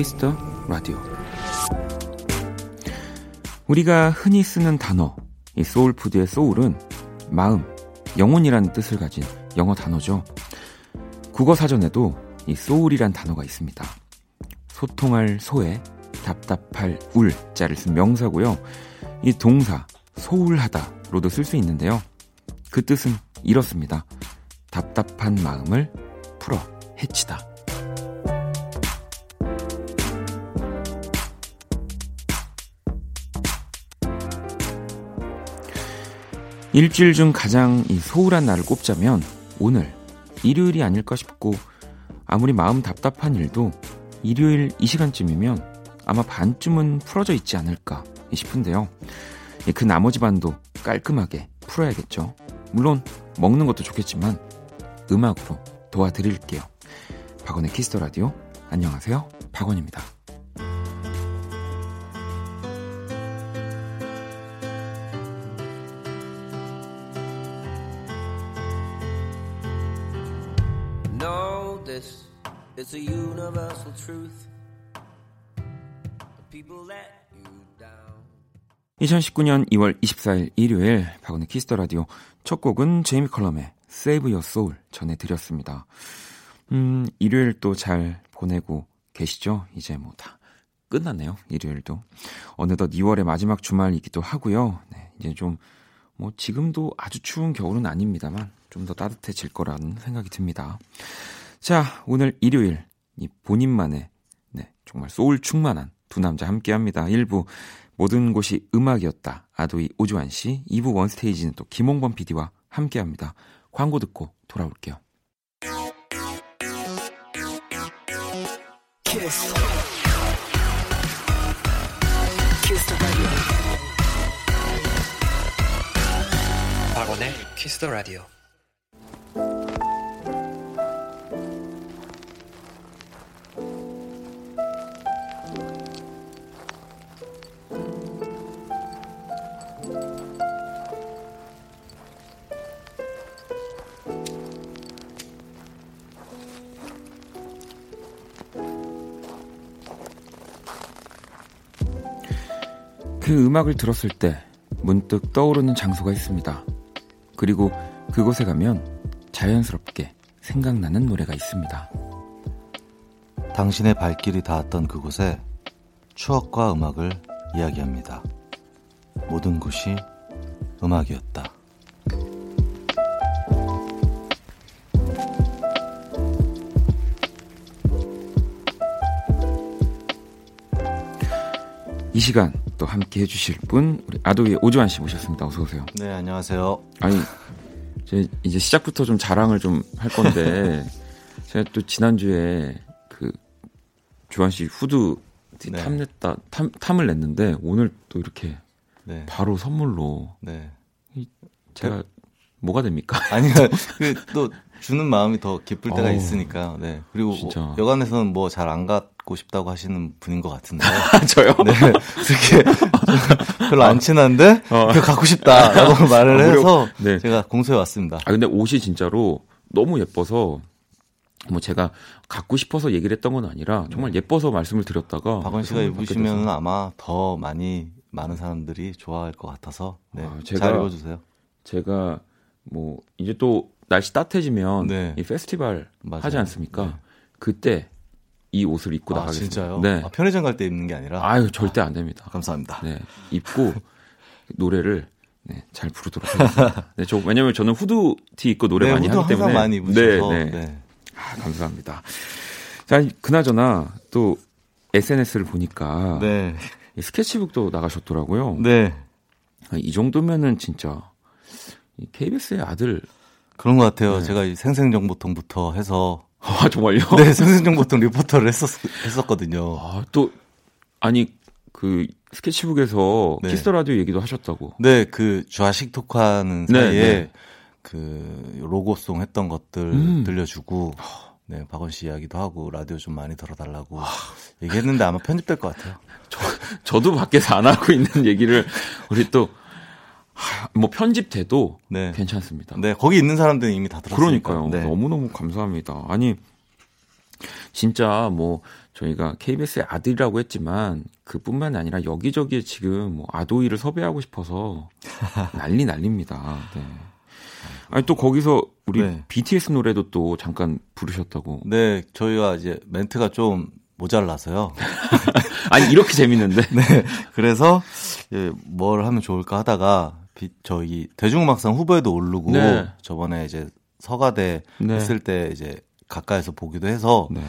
Kiss the Radio. 우리가 흔히 쓰는 단어, 이 soul food의 soul은 마음, 영혼이라는 뜻을 가진 영어 단어죠. 국어 사전에도 이 소울이란 단어가 있습니다. 소통할 소에 답답할 울 자를 쓴 명사고요. 이 동사 소울하다로도 쓸 수 있는데요. 그 뜻은 이렇습니다. 답답한 마음을 풀어 해치다. 일주일 중 가장 이 소홀한 날을 꼽자면 오늘 일요일이 아닐까 싶고 아무리 마음 답답한 일도 일요일 이 시간쯤이면 아마 반쯤은 풀어져 있지 않을까 싶은데요. 그 나머지 반도 깔끔하게 풀어야겠죠. 물론 먹는 것도 좋겠지만 음악으로 도와드릴게요. 박원의 키스터 라디오 안녕하세요. 박원입니다. It's a universal truth. People let you down. 2019년 2월 24일 일요일 박원의 Kiss the Radio 첫 곡은 제이미 컬럼의 Save Your Soul 전해드렸습니다. 음, 일요일 또 잘 보내고 계시죠? 이제 뭐 다 끝났네요. 일요일도. 어느덧 2월의 마지막 주말이기도 하고요. 네, 이제 좀 뭐 지금도 아주 추운 겨울은 아닙니다만 좀 더 따뜻해질 거라는 생각이 듭니다. 자, 오늘 일요일 이 본인만의 네, 정말 소울 충만한 두 남자 함께 합니다. 1부 모든 곳이 음악이었다. 아도이 오주환 씨, 2부 One Stage는 또 김홍범 PD와 함께 합니다. 광고 듣고 돌아올게요. Kiss. Kiss 박원의 Kiss the Radio. 그 음악을 들었을 때 문득 떠오르는 장소가 있습니다. 그리고 그곳에 가면 자연스럽게 생각나는 노래가 있습니다. 당신의 발길이 닿았던 그곳에 추억과 음악을 이야기합니다. 모든 곳이 음악이었다. 이 시간 또 함께 해주실 분 우리 아도의 오주환 씨 모셨습니다. 어서 오세요. 네 안녕하세요. 아니 제 이제 시작부터 좀 자랑을 좀 할 건데 제가 또 지난 주에 그 주환 씨 후드 네. 탐냈다 탐 탐을 냈는데 오늘 또 이렇게 네. 바로 선물로 네. 제가 그, 뭐가 됩니까? 아니요 그 또 주는 마음이 더 기쁠 때가 어, 있으니까 네 그리고 진짜. 여관에서는 뭐 잘안 갔. 갖고 싶다고 하시는 분인 것 같은데. 저요? 네. 그렇게 별로 안 친한데 어. 갖고 싶다라고 말을 아, 해서 네. 제가 공소해 왔습니다. 아 근데 옷이 진짜로 너무 예뻐서 뭐 제가 갖고 싶어서 얘기를 했던 건 아니라 정말 네. 예뻐서 말씀을 드렸다가 박원 씨가 입으시면 아마 더 많이 많은 사람들이 좋아할 것 같아서 네. 아, 제가, 잘 입어주세요. 제가 뭐 이제 또 날씨 따뜻해지면 네. 이 페스티벌 맞아요. 하지 않습니까? 네. 그때 이 옷을 입고 아, 나가겠습니다. 진짜요? 네. 아, 편의점 갈 때 입는 게 아니라? 아유, 절대 안 됩니다. 감사합니다. 네. 입고 노래를 네, 잘 부르도록 하겠습니다. 네, 저, 왜냐면 저는 후드티 입고 노래 네, 많이 하기 때문에. 많이 입으셔서. 네, 네. 네. 아, 감사합니다. 자, 그나저나 또 SNS를 보니까. 네. 스케치북도 나가셨더라고요. 네. 아, 이 정도면은 진짜 KBS의 아들. 그런 것 같아요. 네. 제가 생생정보통부터 해서 아, 정말요? 네, 생생정보통 리포터를 했었, 했었거든요. 아, 또, 아니, 그, 스케치북에서 네. Kiss the Radio 얘기도 하셨다고. 네, 그, 좌식 토크하는 네, 사이에 네, 네. 그, 로고송 했던 것들 음. 들려주고, 네, 박원 씨 이야기도 하고, 라디오 좀 많이 들어달라고 아. 얘기했는데 아마 편집될 것 같아요. 저, 저도 밖에서 안 하고 있는 얘기를 우리 또, 뭐 편집돼도 네. 괜찮습니다. 네, 거기 있는 사람들은 이미 다 들었으니까. 그러니까요. 네. 너무너무 감사합니다. 아니 진짜 뭐 저희가 KBS의 아들이라고 했지만 그뿐만 아니라 여기저기에 지금 뭐 아도이를 섭외하고 싶어서 난리 난립니다. 네. 아니 또 거기서 우리 네. BTS 노래도 또 잠깐 부르셨다고. 네, 저희가 이제 멘트가 좀 모자라서요. 아니 이렇게 재밌는데. 네. 그래서 예, 뭘 하면 좋을까 하다가 비, 저희 대중음악상 후보에도 오르고 네. 저번에 이제 서가대 네. 했을 때 이제 가까이서 보기도 해서 네.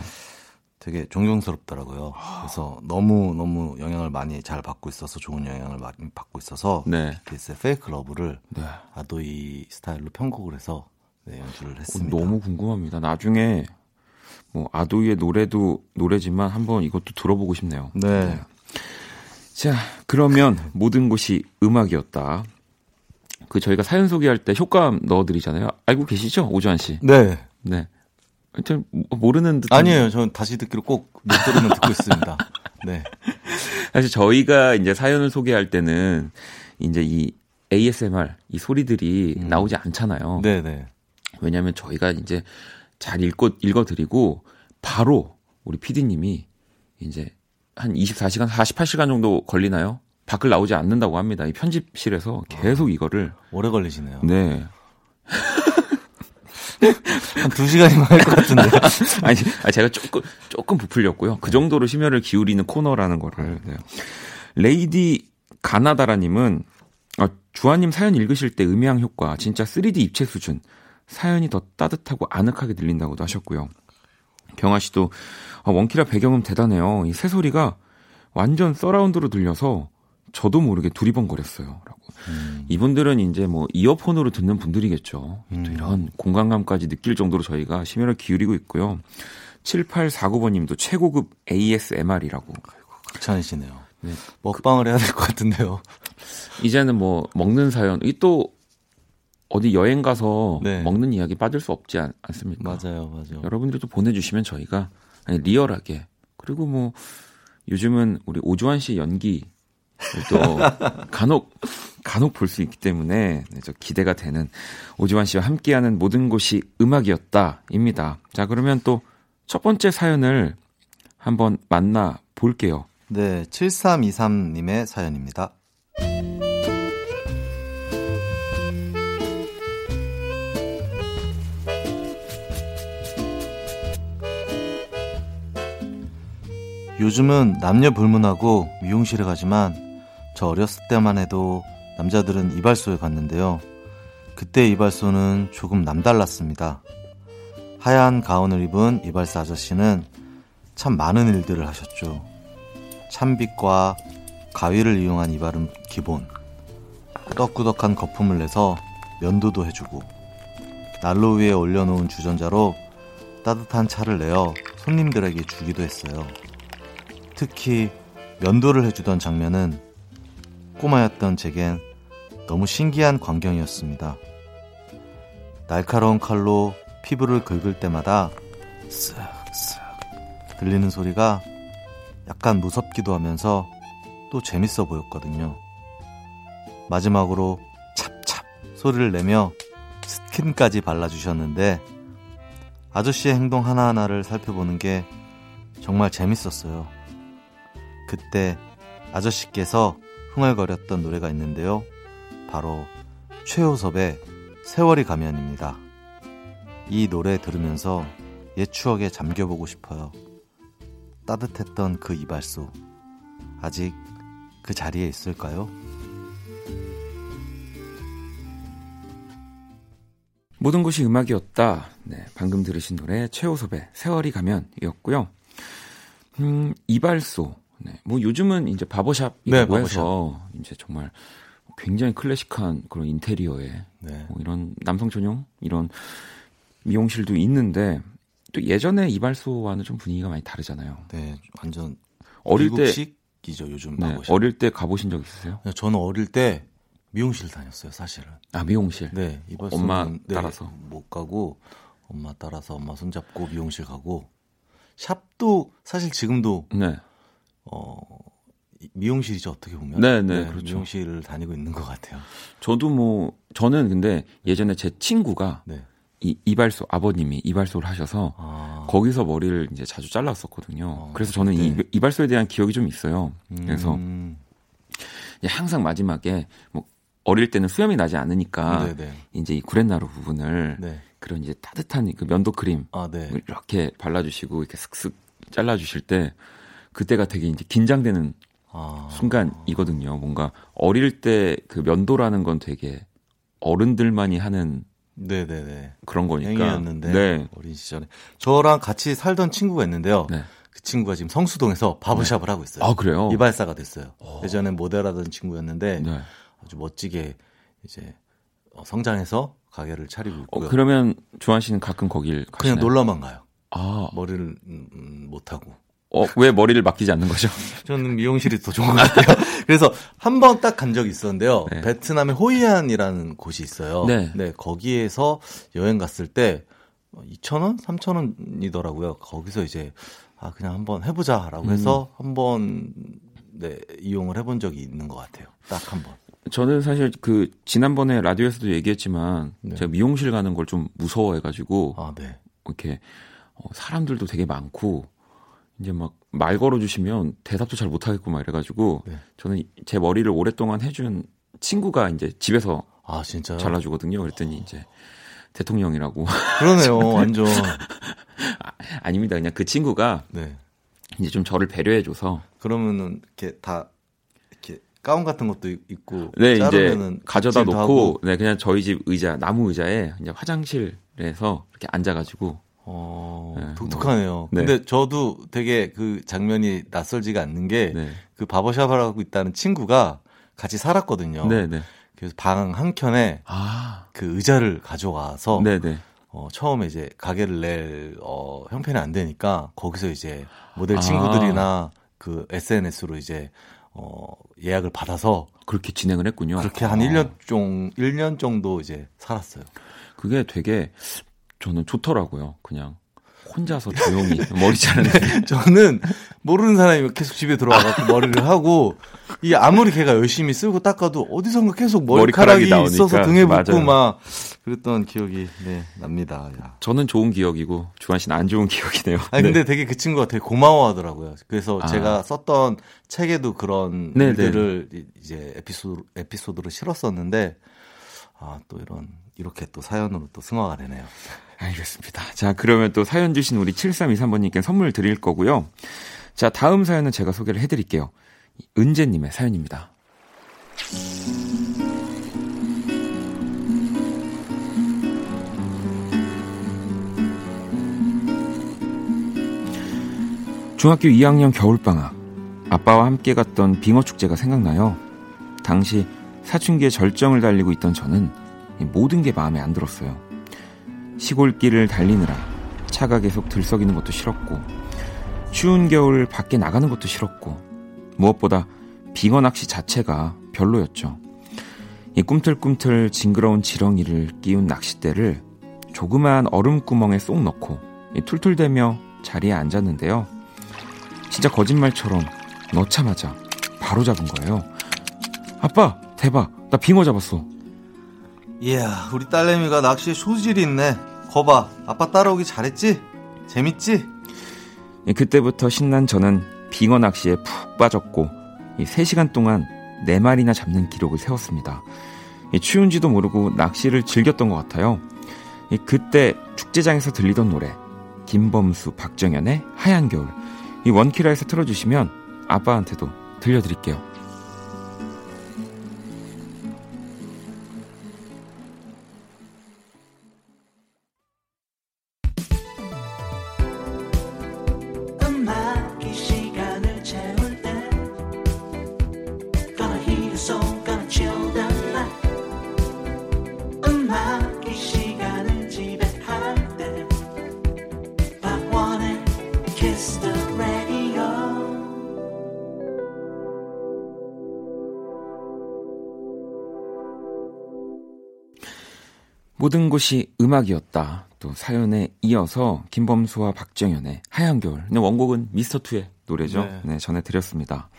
되게 존경스럽더라고요. 그래서 너무 너무 영향을 많이 잘 받고 있어서 좋은 영향을 많이 받고 있어서 네. BTS의 Fake Love를 네. 아도이 스타일로 편곡을 해서 네, 연주를 했습니다. 너무 궁금합니다. 나중에 뭐 아도이의 노래도 노래지만 한번 이것도 들어보고 싶네요. 네. 네. 자, 그러면 모든 곳이 음악이었다. 그 저희가 사연 소개할 때 효과음 넣어드리잖아요. 알고 계시죠, 오주환 씨? 네. 네. 하여튼 모르는 듯 아니에요. 저는 다시 듣기로 꼭 못 들으면 듣고 있습니다. 네. 사실 저희가 이제 사연을 소개할 때는 이제 이 ASMR 이 소리들이 음. 나오지 않잖아요. 네, 네. 왜냐하면 저희가 이제 잘 읽고 읽어드리고 바로 우리 PD님이 이제 한 24시간, 48시간 정도 걸리나요? 밖을 나오지 않는다고 합니다. 이 편집실에서 계속 이거를 오래 걸리시네요. 네. 한두 시간이면 할 것 같은데. 아니, 제가 조금, 조금 부풀렸고요. 그 정도로 심혈을 기울이는 코너라는 거를. 네. 레이디 가나다라님은, 어, 주아님 사연 읽으실 때 음향 효과, 진짜 3D 입체 수준. 사연이 더 따뜻하고 아늑하게 들린다고도 하셨고요. 경아 씨도, 어, 원키라 배경음 대단해요. 이 새소리가 완전 서라운드로 들려서 저도 모르게 두리번거렸어요. 라고. 음. 이분들은 이제 뭐 이어폰으로 듣는 분들이겠죠. 음. 또 이런 공간감까지 느낄 정도로 저희가 심혈을 기울이고 있고요. 7849번 님도 최고급 ASMR이라고. 괜찮으시네요. 네. 먹방을 해야 될 것 같은데요. 이제는 뭐 먹는 사연, 이 또 어디 여행 가서 네. 먹는 이야기 빠질 수 없지 않, 습니까 맞아요, 맞아요. 여러분들도 보내주시면 저희가 아니, 리얼하게 그리고 뭐 요즘은 우리 오주환 씨 연기 또 간혹 간혹 볼 수 있기 때문에 네, 저 기대가 되는 오지환 씨와 함께하는 모든 곳이 음악이었다입니다. 자 그러면 또 첫 번째 사연을 한번 만나 볼게요. 네, 7323님의 사연입니다. 요즘은 남녀 불문하고 미용실에 가지만 저 어렸을 때만 해도 남자들은 이발소에 갔는데요. 그때 이발소는 조금 남달랐습니다. 하얀 가운을 입은 이발사 아저씨는 참 많은 일들을 하셨죠. 참빗과 가위를 이용한 이발은 기본. 꾸덕꾸덕한 거품을 내서 면도도 해주고 난로 위에 올려놓은 주전자로 따뜻한 차를 내어 손님들에게 주기도 했어요. 특히 면도를 해주던 장면은 꼬마였던 제겐 너무 신기한 광경이었습니다. 날카로운 칼로 피부를 긁을 때마다 쓱쓱 들리는 소리가 약간 무섭기도 하면서 또 재밌어 보였거든요. 마지막으로 찹찹 소리를 내며 스킨까지 발라주셨는데 아저씨의 행동 하나하나를 살펴보는 게 정말 재밌었어요. 그때 아저씨께서 흥얼거렸던 노래가 있는데요. 바로 최호섭의 세월이 가면입니다. 이 노래 들으면서 옛 추억에 잠겨보고 싶어요. 따뜻했던 그 이발소. 아직 그 자리에 있을까요? 모든 것이 음악이었다. 네, 방금 들으신 노래 최호섭의 세월이 가면이었고요. 음, 이발소. 네. 뭐 요즘은 이제 바버샵이라고 네, 바버샵. 해서 이제 정말 굉장히 클래식한 그런 인테리어에 네. 뭐 이런 남성 전용 이런 미용실도 있는데 또 예전에 이발소와는 좀 분위기가 많이 다르잖아요. 네, 완전 어릴 때이죠 요즘 네, 어릴 때 가보신 적 있으세요? 네, 저는 어릴 때 미용실 다녔어요, 사실은. 아 미용실. 네, 이발소 엄마 네, 따라서 못 가고 엄마 따라서 엄마 손잡고 미용실 가고 샵도 사실 지금도 네. 어, 미용실이죠 어떻게 보면. 네네 네, 그렇죠. 미용실을 다니고 있는 것 같아요. 저도 뭐 저는 근데 예전에 제 친구가 네. 이 이발소 아버님이 이발소를 하셔서 아. 거기서 머리를 이제 자주 잘랐었거든요. 어, 그래서 저는 네. 이 이발소에 대한 기억이 좀 있어요. 그래서 음. 항상 마지막에 뭐 어릴 때는 수염이 나지 않으니까 네네. 네. 이제 이 구렛나루 부분을 네. 그런 이제 따뜻한 그 면도 크림 아, 네. 이렇게 발라주시고 이렇게 슥슥 잘라주실 때 그때가 되게 이제 긴장되는 아. 순간이거든요. 뭔가 어릴 때 그 면도라는 건 되게 어른들만이 하는 네네네. 그런 거니까. 행위였는데 네. 어린 시절에 저랑 같이 살던 친구가 있는데요. 네. 그 친구가 지금 성수동에서 바버샵을 네. 하고 있어요. 아 그래요? 이발사가 됐어요. 오. 어. 예전에 모델하던 친구였는데 네. 아주 멋지게 이제 어, 성장해서 가게를 차리고 어, 있고요. 어, 그러면 주한 씨는 가끔 거길 가시나요? 그냥 놀러만 가요. 아 머리를 음, 음, 못 하고. 어, 왜 머리를 맡기지 않는 거죠? 저는 미용실이 더 좋은 것 같아요. 그래서 한 번 딱 간 적이 있었는데요. 네. 베트남의 호이안이라는 곳이 있어요. 네. 네, 거기에서 여행 갔을 때 2,000원? 3,000원이더라고요. 거기서 이제 아, 그냥 한번 해보자 라고 음. 해서 한번 네, 이용을 해본 적이 있는 것 같아요. 딱 한 번. 저는 사실 그 지난번에 라디오에서도 얘기했지만 네. 제가 미용실 가는 걸 좀 무서워해가지고 아, 네. 이렇게 어, 사람들도 되게 많고 이제 막 말 걸어주시면 대답도 잘 못하겠고 막 이래가지고 네. 저는 제 머리를 오랫동안 해준 친구가 이제 집에서 아 진짜 잘라주거든요. 그랬더니 이제 대통령이라고. 그러네요, 완전. 아, 닙니다 그냥 그 친구가 네. 이제 좀 저를 배려해줘서. 그러면은 이렇게 다 이렇게 가운 같은 것도 입고. 네, 이제 가져다 놓고. 네, 그냥 저희 집 의자 나무 의자에 이제 화장실에서 이렇게 앉아가지고 어, 네, 독특하네요. 뭐, 근데 네. 저도 되게 그 장면이 낯설지가 않는 게그 네. 그 바버샵을 하고 있다는 친구가 같이 살았거든요. 네, 네. 그래서 방 한 켠에 아. 그 의자를 가져와서. 어, 처음에 이제 가게를 낼 어, 형편이 안 되니까 거기서 이제 모델 아. 친구들이나 그 SNS로 이제 어, 예약을 받아서 그렇게 진행을 했군요. 그렇게 한 아. 1년 좀 1년 정도 이제 살았어요. 그게 되게 저는 좋더라고요. 그냥 혼자서 조용히 머리 자르는. 저는 모르는 사람이 계속 집에 들어와갖고 머리를 하고 이 아무리 걔가 열심히 쓰고 닦아도 어디선가 계속 머리카락이, 머리카락이 있어서 등에 붙고 막 그랬던 기억이 네 납니다. 야. 저는 좋은 기억이고 주한 씨는 안 좋은 기억이네요. 아니 네. 근데 되게 그 친구가 되게 고마워하더라고요. 그래서 아. 제가 썼던 책에도 그런 네, 네. 일들을 이제 에피소드 에피소드로 실었었는데 아 또 이런 이렇게 또 사연으로 또 승화가 되네요. 알겠습니다. 자, 그러면 또 사연 주신 우리 7323번님께 선물 드릴 거고요. 자, 다음 사연은 제가 소개를 해드릴게요. 은재님의 사연입니다. 중학교 2학년 겨울방학. 아빠와 함께 갔던 빙어 축제가 생각나요. 당시 사춘기에 절정을 달리고 있던 저는 모든 게 마음에 안 들었어요. 시골길을 달리느라 차가 계속 들썩이는 것도 싫었고 추운 겨울 밖에 나가는 것도 싫었고 무엇보다 빙어 낚시 자체가 별로였죠. 이 꿈틀꿈틀 징그러운 지렁이를 끼운 낚싯대를 조그만 얼음 구멍에 쏙 넣고 툴툴대며 자리에 앉았는데요. 진짜 거짓말처럼 넣자마자 바로 잡은 거예요. 아빠, 대박, 나 빙어 잡았어. 이야, 우리 딸내미가 낚시에 소질이 있네. 거봐, 아빠 따라오기 잘했지? 재밌지? 예, 그때부터 신난 저는 빙어 낚시에 푹 빠졌고 3시간 동안 4마리나 잡는 기록을 세웠습니다. 추운지도 모르고 낚시를 즐겼던 것 같아요. 그때 축제장에서 들리던 노래 김범수, 박정현의 하얀 겨울 이 원키라에서 틀어주시면 아빠한테도 들려드릴게요. 모든 곳이 음악이었다. 또 사연에 이어서 김범수와 박정현의 하얀 겨울. 네, 원곡은 미스터 투의 노래죠. 네. 네, 전해드렸습니다.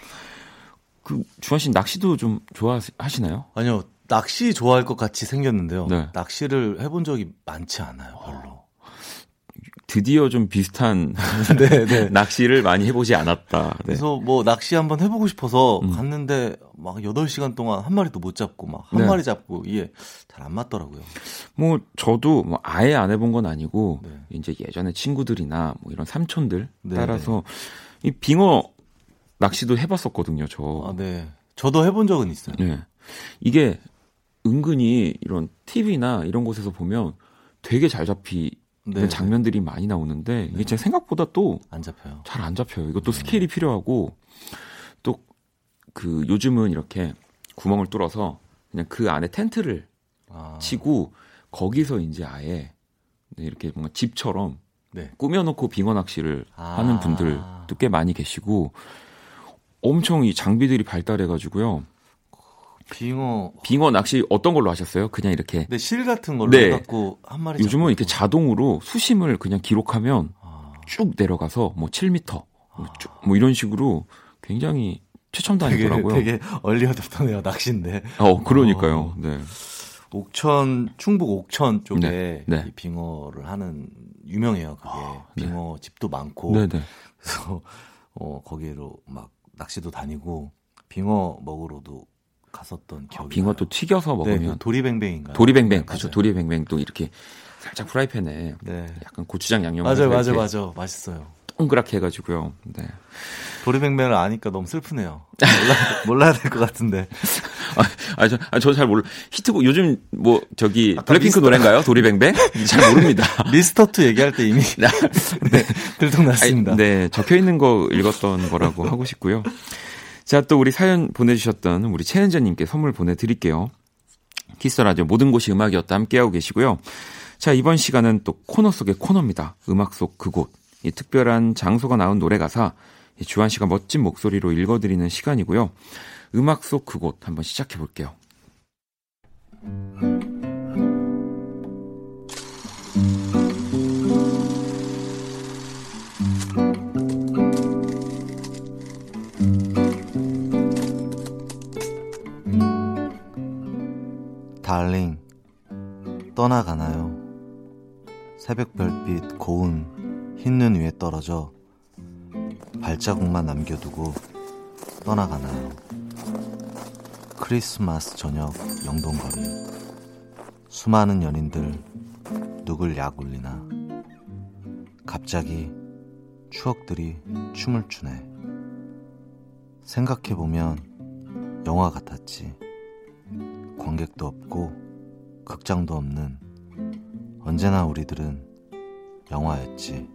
그 주한 씨 낚시도 좀 좋아하시나요? 아니요. 낚시 좋아할 것 같이 생겼는데요. 네. 낚시를 해본 적이 많지 않아요, 별로. 드디어 좀 비슷한 네, 네. 낚시를 많이 해보지 않았다. 네. 그래서 뭐 낚시 한번 해보고 싶어서 음. 갔는데 막 8시간 동안 한 마리도 못 잡고 막한 네. 마리 잡고 이게 잘 안 맞더라고요. 뭐 저도 뭐 아예 안 해본 건 아니고 네. 이제 예전에 친구들이나 뭐 이런 삼촌들 네, 따라서 이 빙어 낚시도 해봤었거든요. 저. 아, 네. 저도 해본 적은 있어요. 네. 이게 은근히 이런 TV나 이런 곳에서 보면 되게 잘 잡히 네, 네. 장면들이 많이 나오는데 이게 네. 제 생각보다 또 안 잡혀요. 잘 안 잡혀요. 이것도 네. 스케일이 필요하고 또 그 요즘은 이렇게 구멍을 뚫어서 그냥 그 안에 텐트를 아. 치고 거기서 이제 아예 이렇게 뭔가 집처럼 네. 꾸며놓고 빙어 낚시를 아. 하는 분들도 꽤 많이 계시고 엄청 이 장비들이 발달해가지고요. 빙어 빙어 낚시 어떤 걸로 하셨어요? 그냥 이렇게 네, 실 같은 걸로 네. 해갖고 한 마리 요즘은 이렇게 자동으로 수심을 그냥 기록하면 아. 쭉 내려가서 뭐 7m 뭐, 쭉, 뭐 이런 식으로 굉장히 최첨단이더라고요. 되게, 되게 얼리어답터네요 낚시인데. 어 그러니까요. 어. 네. 옥천 충북 옥천 쪽에 네, 네. 빙어를 하는 유명해요. 그게 아, 네. 빙어 집도 많고. 네, 네. 그래서 어 거기로 막 낚시도 다니고 빙어 먹으러도 갔었던 기억이. 아, 빙어 또 튀겨서 네, 먹으면 네, 도리뱅뱅인가요? 도리뱅뱅 네, 그렇죠. 도리뱅뱅 또 이렇게 살짝 프라이팬에 네. 약간 고추장 양념 맞아요, 맞아요, 맞아요, 맛있어요. 동그랗게 해가지고요. 네. 도리뱅뱅을 아니까 너무 슬프네요. 몰라, 몰라야 될 것 같은데. 아, 저, 아, 저잘 몰라. 히트곡, 요즘 뭐, 저기, 블랙핑크 미스터... 노래인가요? 도리뱅뱅? 잘 모릅니다. 미스터2 얘기할 때 이미. 네, 네 들통났습니다. 네, 적혀 있는 거 읽었던 거라고 하고 싶고요. 자, 또 우리 사연 보내주셨던 우리 최은자님께 선물 보내드릴게요. 키스 라디오 모든 곳이 음악이었다 함께하고 계시고요. 자, 이번 시간은 또 코너 속의 코너입니다. 음악 속 그곳. 이 특별한 장소가 나온 노래 가사, 주한 씨가 멋진 목소리로 읽어드리는 시간이고요. 음악 속 그곳 한번 시작해 볼게요. 달링 떠나가나요? 새벽 별빛 고운 흰 눈 위에 떨어져 발자국만 남겨두고 떠나가나요? 크리스마스 저녁 영동거리 수많은 연인들 누굴 약올리나 갑자기 추억들이 춤을 추네 생각해보면 영화 같았지 관객도 없고 극장도 없는 언제나 우리들은 영화였지.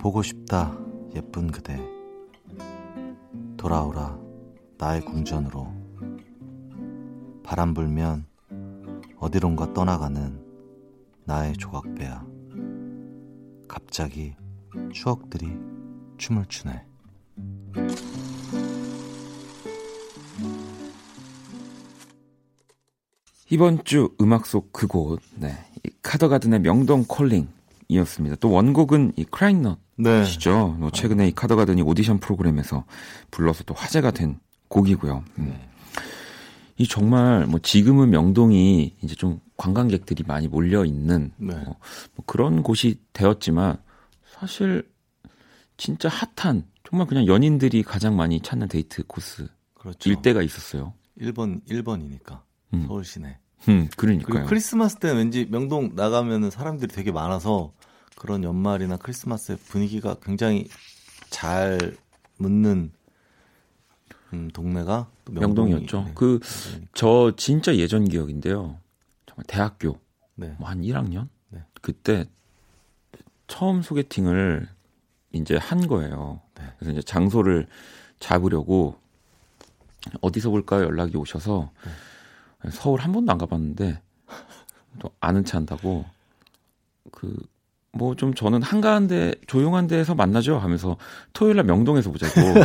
보고 싶다, 예쁜 그대. 돌아오라, 나의 궁전으로. 바람 불면 어디론가 떠나가는 나의 조각배야. 갑자기 추억들이 춤을 추네. 이번 주 음악 속 그곳, 네. 이 카더가든의 명동 콜링이었습니다. 또 원곡은 이 크라잉넛. 네. 시죠. 뭐 최근에 이 카더가든이 오디션 프로그램에서 불러서 또 화제가 된 곡이고요. 음. 네. 이 정말 뭐 지금은 명동이 이제 좀 관광객들이 많이 몰려 있는 네. 어, 뭐 그런 곳이 되었지만 사실 진짜 핫한 정말 그냥 연인들이 가장 많이 찾는 데이트 코스 그렇죠. 일대가 있었어요. 1번 1번이니까 음. 서울 시내. 음, 그러니까요. 크리스마스 때 왠지 명동 나가면은 사람들이 되게 많아서 그런 연말이나 크리스마스 분위기가 굉장히 잘 묻는 음, 동네가 명동이었죠. 네, 그저 진짜 예전 기억인데요. 정말 대학교 네. 뭐한 1학년 네. 그때 처음 소개팅을 이제 한 거예요. 네. 그래서 이제 장소를 잡으려고 어디서 볼까요? 연락이 오셔서 네. 서울 한 번도 안 가봤는데 또 아는 체 한다고 그 뭐 좀 저는 한가한데 조용한 데에서 만나죠 하면서 토요일 날 명동에서 보자고. 네.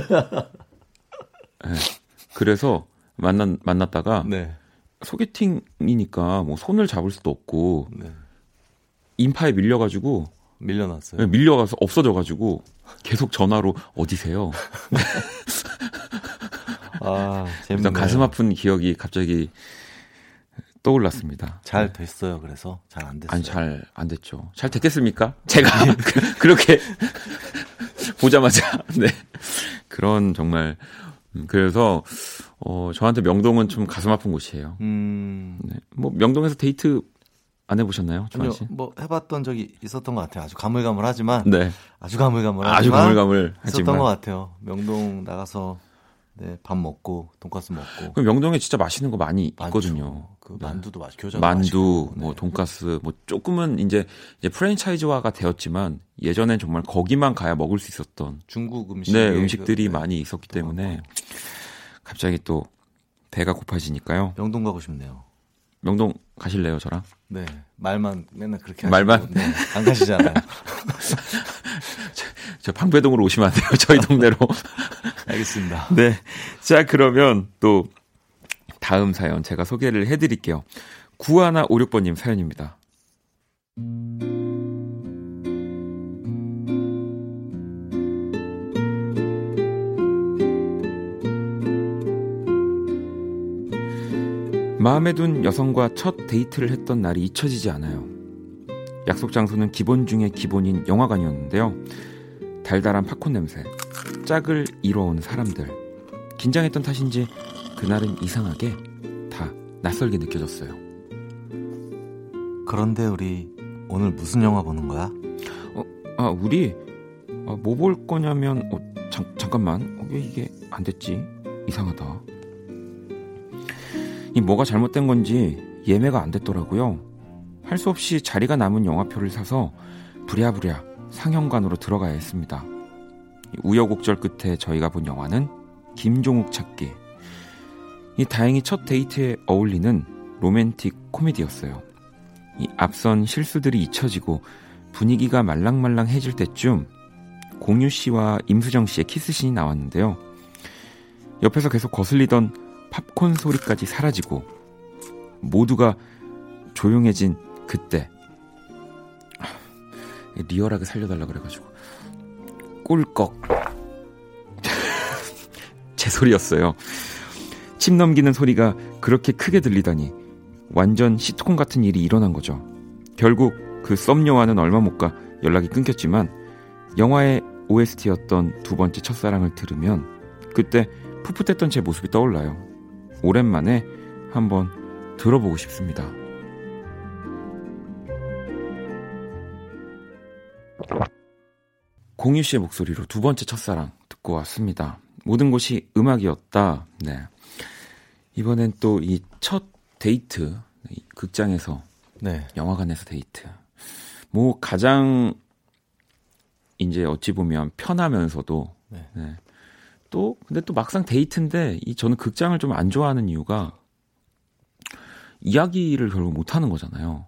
그래서 만난 만났다가 네. 소개팅이니까 뭐 손을 잡을 수도 없고 네. 인파에 밀려가지고 밀려났어요. 네, 밀려가서 없어져가지고 계속 전화로 어디세요? 아, 재밌네. 가슴 아픈 기억이 갑자기 떠올랐습니다. 잘 됐어요. 그래서 잘 안 됐어요. 아니 잘 안 됐죠. 잘 됐겠습니까? 제가 그렇게 보자마자 네 그런 정말 음, 그래서 어 저한테 명동은 좀 가슴 아픈 곳이에요. 음. 네. 뭐 명동에서 데이트 안 해보셨나요, 아니요, 뭐 해봤던 적이 있었던 것 같아요. 아주 가물가물하지만, 네. 아주 가물가물하지만, 아주 가물가물 있었던 것 같아요. 명동 나가서 네, 밥 먹고 돈까스 먹고. 그 명동에 진짜 맛있는 거 많이 많죠. 있거든요. 그 네. 만두도 맛, 교자 만두. 뭐 네. 돈까스, 뭐 조금은 이제 이제 프랜차이즈화가 되었지만 예전엔 정말 거기만 가야 먹을 수 있었던 중국 음식, 네 음식들이 그, 네. 많이 있었기 때문에 갑자기 또 배가 고파지니까요. 명동 가고 싶네요. 명동 가실래요, 저랑? 네. 말만 맨날 그렇게 말만 네, 안 가시잖아요. 저, 저 방배동으로 오시면 안 돼요. 저희 동네로. 알겠습니다. 네. 자, 그러면 또 다음 사연 제가 소개를 해 드릴게요. 9156번님 사연입니다. 마음에 둔 여성과 첫 데이트를 했던 날이 잊혀지지 않아요. 약속 장소는 기본 중의 기본인 영화관이었는데요. 달달한 팝콘 냄새, 짝을 이뤄온 사람들. 긴장했던 탓인지 그날은 이상하게 다 낯설게 느껴졌어요. 그런데 우리 오늘 무슨 영화 보는 거야? 어, 아, 우리 아, 뭐볼 거냐면 어, 잠, 잠깐만 어, 왜 이게 안 됐지? 이상하다. 이 뭐가 잘못된 건지 예매가 안 됐더라고요. 할 수 없이 자리가 남은 영화표를 사서 부랴부랴 상영관으로 들어가야 했습니다. 우여곡절 끝에 저희가 본 영화는 김종욱 찾기. 이 다행히 첫 데이트에 어울리는 로맨틱 코미디였어요. 이 앞선 실수들이 잊혀지고 분위기가 말랑말랑해질 때쯤 공유 씨와 임수정 씨의 키스신이 나왔는데요. 옆에서 계속 거슬리던 팝콘 소리까지 사라지고 모두가 조용해진 그때 리얼하게 살려달라 그래가지고 꿀꺽 제 소리였어요. 침 넘기는 소리가 그렇게 크게 들리다니 완전 시트콤 같은 일이 일어난 거죠. 결국 그 썸녀와는 얼마 못 가 연락이 끊겼지만 영화의 OST였던 두 번째 첫사랑을 들으면 그때 풋풋했던 제 모습이 떠올라요. 오랜만에 한번 들어보고 싶습니다. 공유 씨의 목소리로 두 번째 첫사랑 듣고 왔습니다. 모든 것이 음악이었다. 네. 이번엔 또 이 첫 데이트 극장에서 네. 영화관에서 데이트. 뭐 가장 이제 어찌 보면 편하면서도 네. 네. 또 근데 또 막상 데이트인데 이 저는 극장을 좀 안 좋아하는 이유가 이야기를 결국 못 하는 거잖아요.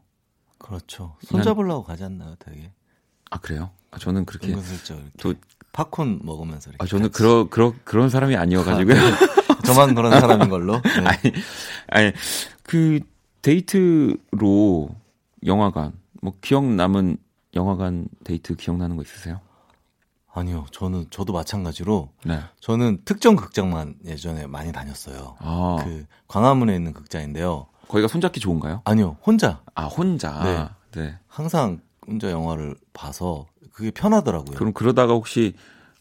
그렇죠. 손잡으려고 가지 않나요, 되게? 아 그래요? 아, 저는 그렇게 또 팝콘 먹으면서 이렇게 아, 저는 그런 그런 그런 사람이 아니어가지고요. 아, 네. 저만 그런 사람인 걸로. 네. 아니, 아니 그 데이트로 영화관 뭐 기억 남은 영화관 데이트 기억나는 거 있으세요? 아니요, 저는 저도 마찬가지로 네. 저는 특정 극장만 예전에 많이 다녔어요. 아. 그 광화문에 있는 극장인데요. 거기가 손잡기 좋은가요? 아니요, 혼자. 아 혼자. 네. 네. 항상 혼자 영화를 봐서 그게 편하더라고요. 그럼 그러다가 혹시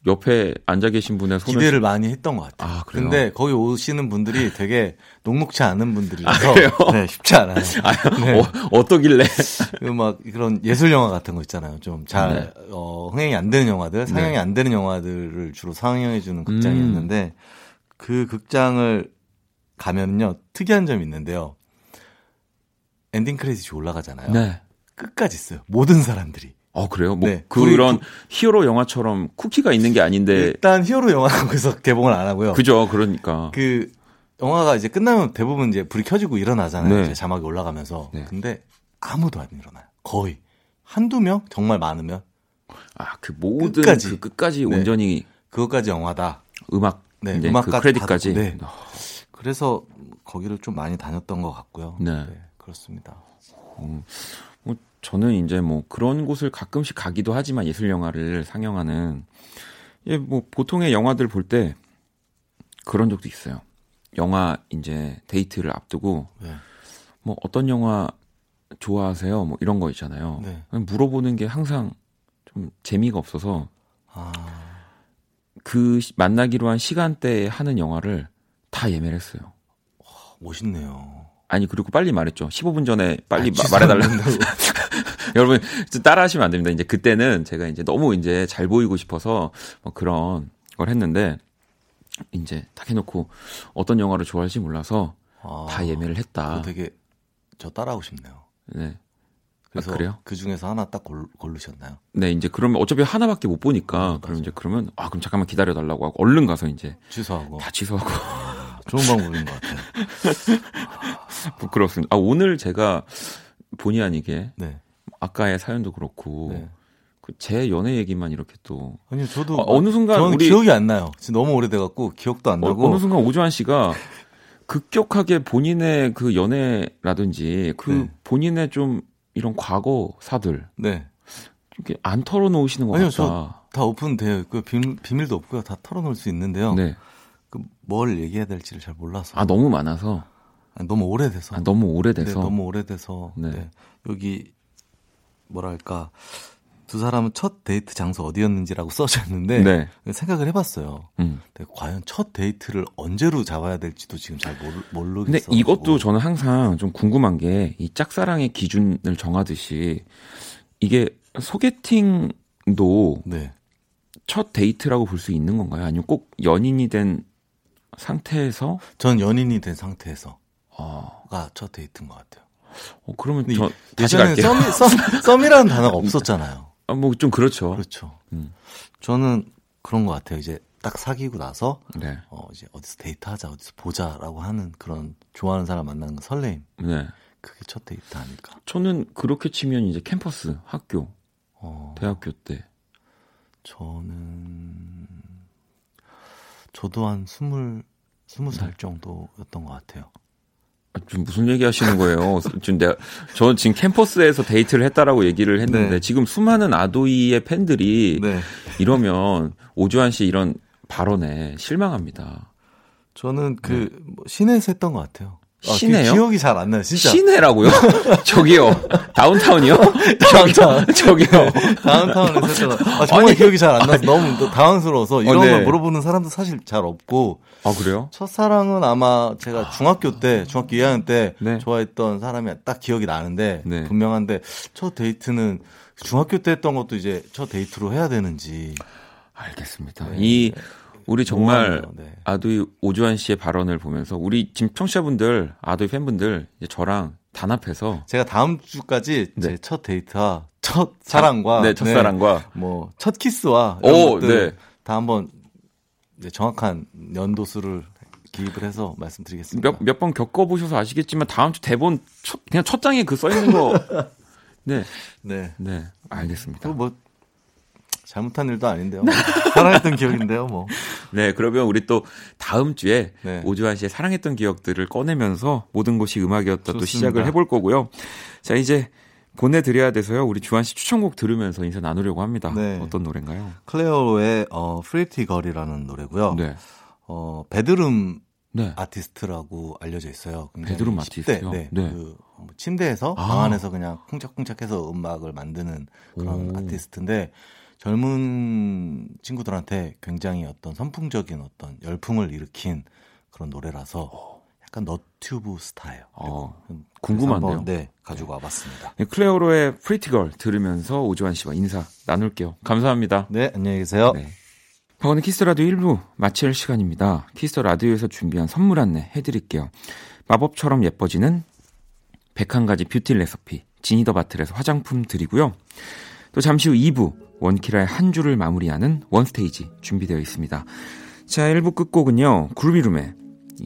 옆에 앉아 계신 분의 손을 기대를 많이 했던 것 같아요. 아, 그래요? 근데 거기 오시는 분들이 되게 녹록치 않은 분들이라서 아, 네, 쉽지 않아요. 아, 네. 어, 떠길래 막 그런 예술 영화 같은 거 있잖아요. 좀잘 네. 어, 흥행이 안 되는 영화들, 상영이 네. 안 되는 영화들을 주로 상영해 주는 극장이었는데 음. 그 극장을 가면요 특이한 점이 있는데요. ending credit이 올라가잖아요. 네. 끝까지 있어요. 모든 사람들이. 어 그래요? 뭐 네. 그런 구... hero 영화처럼 쿠키가 있는 게 아닌데 일단 hero 영화는 거기서 개봉을 안 하고요. 그죠, 그러니까 그 영화가 이제 끝나면 대부분 이제 불이 켜지고 일어나잖아요. 네. 이제 자막이 올라가면서 네. 근데 아무도 안 일어나요. 거의 한두 명 정말 많으면 아 그 모든 끝까지, 그 끝까지 네. 온전히 그것까지 영화다. 음악 네, 음악 그 credit까지. 네. 그래서 거기를 좀 많이 다녔던 것 같고요. 네, 네 그렇습니다. 음, 뭐 저는 이제 뭐 그런 곳을 가끔씩 가기도 하지만 예술 영화를 상영하는 예, 뭐 보통의 영화들 볼 때 그런 적도 있어요. 영화 이제 데이트를 앞두고 네. 뭐 어떤 영화 좋아하세요? 뭐 이런 거 있잖아요. 네. 물어보는 게 항상 좀 재미가 없어서 아... 그 만나기로 한 시간대에 하는 영화를 다 예매를 했어요. 와, 멋있네요. 아니 그리고 빨리 말했죠. 15분 전에 빨리 아, 말해달라고. 여러분 따라하시면 안 됩니다. 이제 그때는 제가 이제 너무 이제 잘 보이고 싶어서 뭐 그런 걸 했는데 이제 딱 해놓고 어떤 영화를 좋아할지 몰라서 아, 다 예매를 했다. 되게 저 따라하고 싶네요. 네. 그래서 아, 그래요? 그 중에서 하나 딱 골, 고르셨나요? 네, 이제 그러면 어차피 하나밖에 못 보니까 음, 그럼 이제 그러면 아 그럼 잠깐만 기다려 달라고 하고 얼른 가서 이제 취소하고 다 취소하고 좋은 방법인 것 같아요. 부끄럽습니다. 아 오늘 제가 본의 아니게 네. 아까의 사연도 그렇고 네. 그제 연애 얘기만 이렇게 또 아니요 저도 어, 느 순간 우리 기억이 안 나요. 지금 너무 오래돼 갖고 기억도 안 나고 어, 느 순간 오주환 씨가 급격하게 본인의 그 연애라든지 그 네. 본인의 좀 이런 과거사들 네. 이렇게 안 털어놓으시는 것 아니요, 같다. 다 오픈돼요. 그 비밀, 비밀도 없고요. 다 털어놓을 수 있는데요. 네. 그 뭘 얘기해야 될지를 잘 몰라서. 아 너무 많아서. 아니, 너무 오래돼서. 아, 너무 오래돼서. 네, 너무 오래돼서. 네. 네. 여기 뭐랄까 두 사람은 첫 데이트 장소 어디였는지라고 써졌는데 네. 생각을 해봤어요. 음. 과연 첫 데이트를 언제로 잡아야 될지도 지금 잘 모르, 모르겠어요. 근데 이것도 저는 항상 좀 궁금한 게 이 짝사랑의 기준을 정하듯이 이게 소개팅도 네. 첫 데이트라고 볼 수 있는 건가요? 아니면 꼭 연인이 된 상태에서? 전 연인이 된 상태에서가 아. 첫 데이트인 것 같아요. 어, 그러면 저 다시 갈게요. 썸이, 썸, 썸이라는 단어가 없었잖아요. 아, 뭐 좀 그렇죠. 그렇죠. 음. 저는 그런 것 같아요. 이제 딱 사귀고 나서 네. 어 이제 어디서 데이트하자, 어디서 보자라고 하는 그런 좋아하는 사람 만나는 거 설레임. 네. 그게 첫 데이트 아닐까. 저는 그렇게 치면 이제 캠퍼스, 학교, 어, 대학교 때. 저는 저도 한 스물 스무 살 네. 정도였던 것 같아요. 아, 지금 무슨 얘기 하시는 거예요? 지금 내가, 저 지금 캠퍼스에서 데이트를 했다라고 얘기를 했는데, 네. 지금 수많은 아도이의 팬들이 네. 이러면 오주환 씨 이런 발언에 실망합니다. 저는 그, 네. 뭐 시내에서 했던 것 같아요. 아, 시내요? 기억이 잘 안 나요, 진짜. 시내라고요? 저기요. downtown이요? downtown. 저기요. downtown에서 했잖아. 아, 정말 아니, 기억이 잘 안 나서 너무 또 당황스러워서 이런 어, 네. 걸 물어보는 사람도 사실 잘 없고. 아, 그래요? 첫사랑은 아마 제가 중학교 때, 중학교 2학년 때 네. 좋아했던 사람이 딱 기억이 나는데 네. 분명한데 첫 데이트는 중학교 때 했던 것도 이제 첫 데이트로 해야 되는지. 알겠습니다. 네. 이 우리 정말 네. 아두이 오주환 씨의 발언을 보면서 우리 지금 청취자분들, 아두이 팬분들 이제 저랑 단합해서 제가 다음 주까지 네. 제첫 데이트와 첫 사랑과 네, 첫사랑과 네, 뭐첫 키스와 이런 오, 것들 네. 다 한번 정확한 연도 수를 기입을 해서 말씀드리겠습니다. 몇 몇 번 겪어 보셔서 아시겠지만 다음 주 대본 첫, 그냥 첫 장에 그 써 있는 거. 네. 네. 네. 알겠습니다. 뭐 잘못한 일도 아닌데요. 사랑했던 기억인데요, 뭐. 네, 그러면 우리 또 다음 주에 네. 오주환 씨의 사랑했던 기억들을 꺼내면서 모든 것이 음악이었다 좋습니다. 또 시작을 해볼 거고요. 자, 이제 보내드려야 돼서요. 우리 주한 씨 추천곡 들으면서 인사 나누려고 합니다. 네. 어떤 노래인가요? 클레이로의 어, Pretty Girl이라는 노래고요. 네. 어, bedroom 네. 아티스트라고 알려져 있어요. bedroom 아티스트요? 네. 네. 그뭐 침대에서 아. 방 안에서 그냥 쿵짝쿵짝해서 음악을 만드는 그런 오. 아티스트인데 젊은 친구들한테 굉장히 어떤 선풍적인 어떤 열풍을 일으킨 그런 노래라서 약간 너튜브 스타일. 어, 궁금한데요. 네, 가지고 와봤습니다. 네, 클레이로의 Pretty Girl 들으면서 오주환 씨와 인사 나눌게요. 감사합니다. 네, 안녕히 계세요. 네. 박원의 키스 라디오 1부 마칠 시간입니다. 키스 라디오에서 준비한 선물 안내 해드릴게요. 마법처럼 예뻐지는 101가지 뷰티 레시피 지니더 바틀에서 화장품 드리고요. 또 잠시 후 2부 원키라의 한 주를 마무리하는 원스테이지 준비되어 있습니다. 자, 1부 끝곡은요. 그루비룸의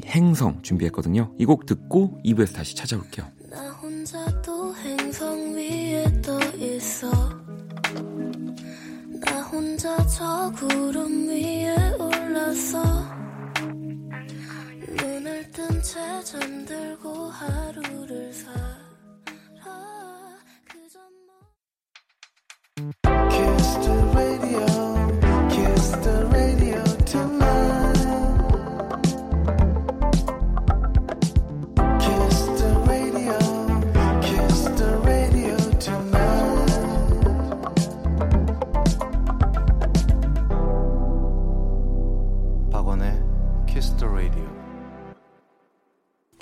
행성 준비했거든요. 이 곡 듣고 2부에서 다시 찾아올게요. 저 구름 위에 올라서.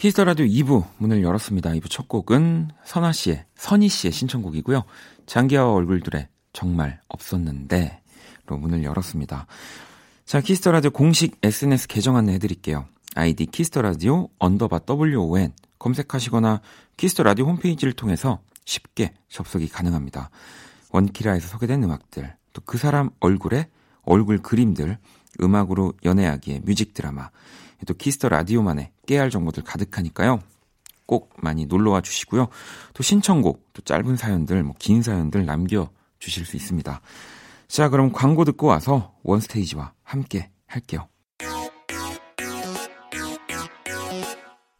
키스 더 라디오 2부 문을 열었습니다. 2부 첫 곡은 선아 씨의 선희 씨의 신청곡이고요. 장기하와 얼굴들의 정말 없었는지로 문을 열었습니다. 자, 키스 더 라디오 공식 SNS 계정 안내 해드릴게요. 아이디 키스 더 라디오 underbar WON 검색하시거나 키스 더 라디오 홈페이지를 통해서 쉽게 접속이 가능합니다. 원키라에서 소개된 음악들, 또 그 사람 얼굴에 얼굴 그림들, 음악으로 연애하기에 music 드라마, 또 키스 더 라디오만의 깨알 정보들 가득하니까요. 꼭 많이 놀러와 주시고요. 또 신청곡, 또 짧은 사연들, 뭐 긴 사연들 남겨 주실 수 있습니다. 자, 그럼 광고 듣고 와서 원스테이지와 함께 할게요.